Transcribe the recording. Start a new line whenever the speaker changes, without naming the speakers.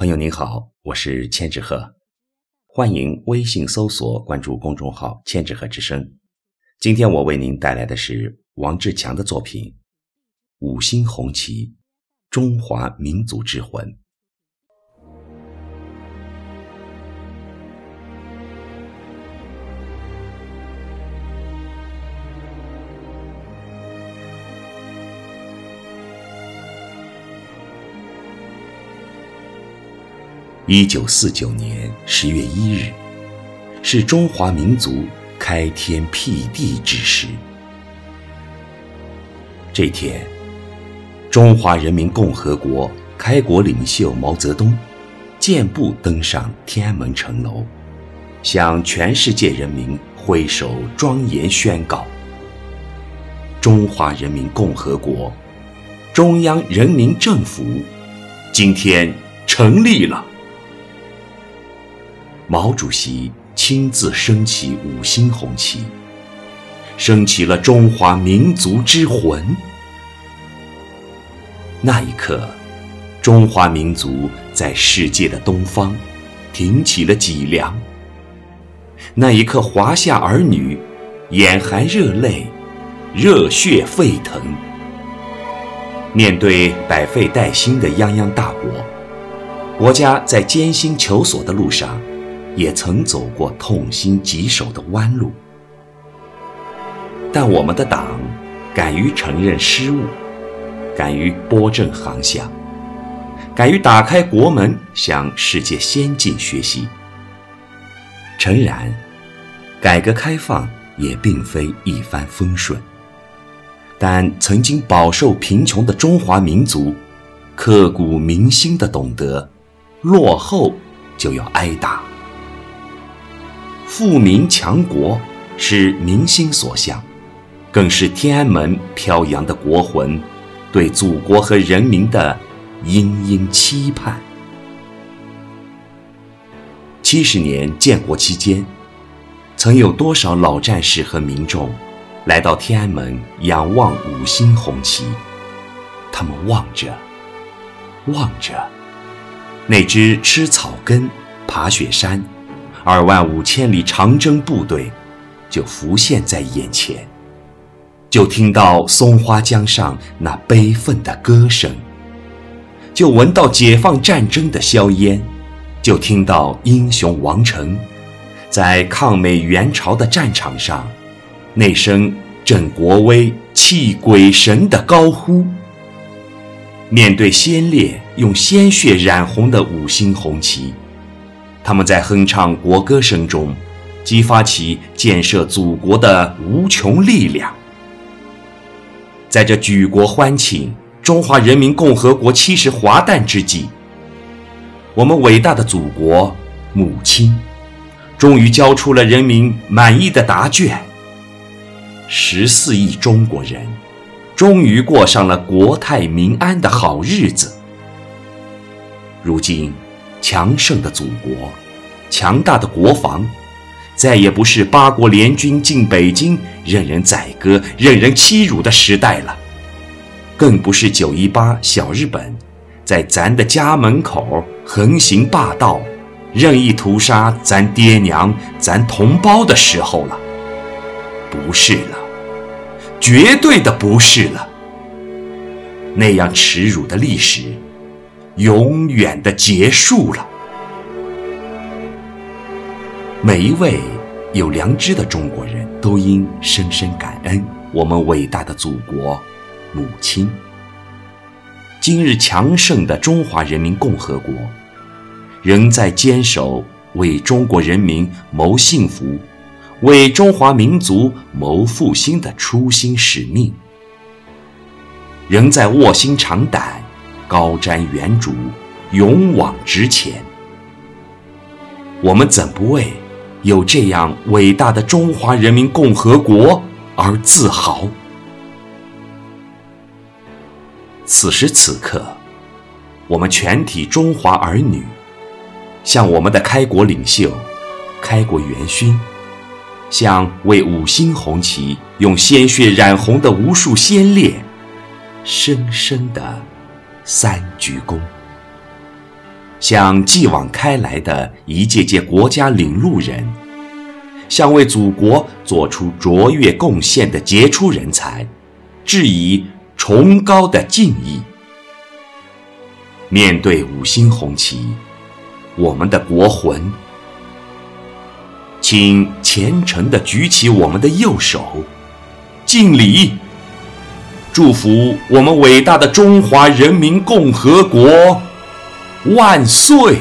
朋友您好，我是千纸鹤，欢迎微信搜索关注公众号“千纸鹤之声”。今天我为您带来的是王志强的作品《五星红旗：中华民族之魂》。一九四九年十月一日，是中华民族开天辟地之时。这天，中华人民共和国开国领袖毛泽东健步登上天安门城楼，向全世界人民挥手庄严宣告：“中华人民共和国中央人民政府今天成立了。”毛主席亲自升起五星红旗，升起了中华民族之魂。那一刻，中华民族在世界的东方挺起了脊梁。那一刻，华夏儿女眼含热泪，热血沸腾。面对百废待兴的泱泱大国，国家在艰辛求索的路上。也曾走过痛心疾首的弯路，但我们的党敢于承认失误，敢于拨正航向，敢于打开国门向世界先进学习。诚然，改革开放也并非一帆风顺，但曾经饱受贫穷的中华民族，刻骨铭心地懂得，落后就要挨打。富民强国是民心所向，更是天安门飘扬的国魂对祖国和人民的殷殷期盼。七十年建国期间，曾有多少老战士和民众来到天安门仰望五星红旗？他们望着，望着那只吃草根、爬雪山。二万五千里长征部队，就浮现在眼前，就听到松花江上那悲愤的歌声，就闻到解放战争的硝烟，就听到英雄王成，在抗美援朝的战场上，那声振国威、泣鬼神的高呼。面对先烈用鲜血染红的五星红旗。他们在哼唱国歌声中，激发起建设祖国的无穷力量。在这举国欢庆中华人民共和国七十华诞之际，我们伟大的祖国母亲，终于交出了人民满意的答卷。十四亿中国人，终于过上了国泰民安的好日子。如今。强盛的祖国，强大的国防，再也不是八国联军进北京任人宰割、任人欺辱的时代了，更不是九一八小日本在咱的家门口横行霸道、任意屠杀咱爹娘、咱同胞的时候了，不是了，绝对的不是了，那样耻辱的历史。永远的结束了。每一位有良知的中国人都应深深感恩我们伟大的祖国母亲。今日强盛的中华人民共和国，仍在坚守为中国人民谋幸福、为中华民族谋复兴的初心使命，仍在卧薪尝胆。高瞻远瞩，勇往直前。我们怎不为有这样伟大的中华人民共和国而自豪？此时此刻，我们全体中华儿女，向我们的开国领袖、开国元勋，向为五星红旗用鲜血染红的无数先烈，深深的。三鞠躬。向继往开来的一届届国家领路人，向为祖国做出卓越贡献的杰出人才，致以崇高的敬意。面对五星红旗，我们的国魂，请虔诚地举起我们的右手，敬礼，祝福我们伟大的中华人民共和国。万岁！